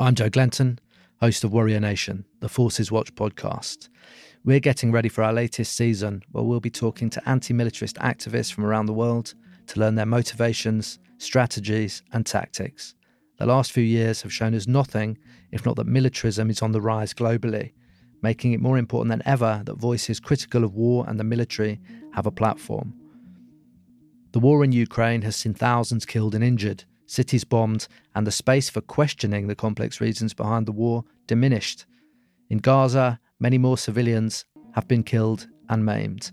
I'm Joe Glenton, host of Warrior Nation, the Forces Watch podcast. We're getting ready for our latest season where we'll be talking to anti militarist activists from around the world to learn their motivations, strategies, and tactics. The last few years have shown us nothing if not that militarism is on the rise globally, making it more important than ever that voices critical of war and the military have a platform. The war in Ukraine has seen thousands killed and injured, cities bombed, and the space for questioning the complex reasons behind the war diminished. In Gaza, many more civilians have been killed and maimed,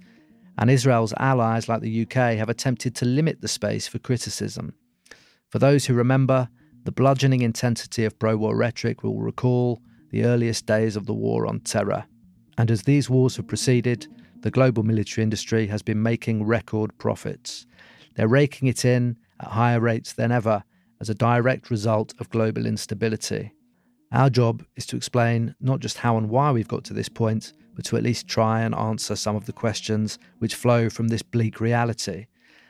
and Israel's allies like the UK have attempted to limit the space for criticism. For those who remember, the bludgeoning intensity of pro war rhetoric will recall the earliest days of the war on terror. And as these wars have proceeded, the global military industry has been making record profits. They're raking it in at higher rates than ever as a direct result of global instability. Our job is to explain not just how and why we've got to this point, but to at least try and answer some of the questions which flow from this bleak reality.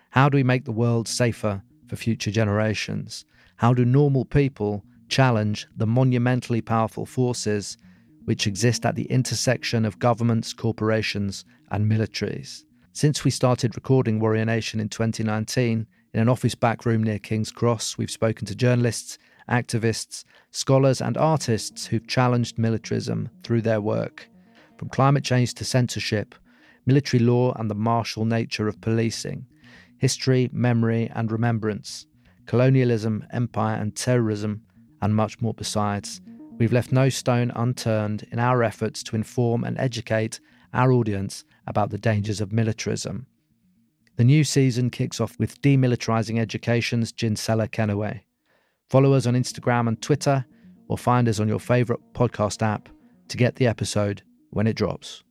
How do we make the world safer for future generations? How do normal people challenge the monumentally powerful forces which exist at the intersection of governments, corporations, and militaries? Since we started recording Warrior Nation in 2019, in an office back room near King's Cross, we've spoken to journalists, activists, scholars, and artists who've challenged militarism through their work. From climate change to censorship, military law and the martial nature of policing, history, memory, and remembrance, colonialism, empire, and terrorism, and much more besides. We've left no stone unturned in our efforts to inform and educate our audience about the dangers of militarism. The new season kicks off with Demilitarizing Education's Ginsella Kennaway. Follow us on Instagram and Twitter, or find us on your favourite podcast app to get the episode when it drops.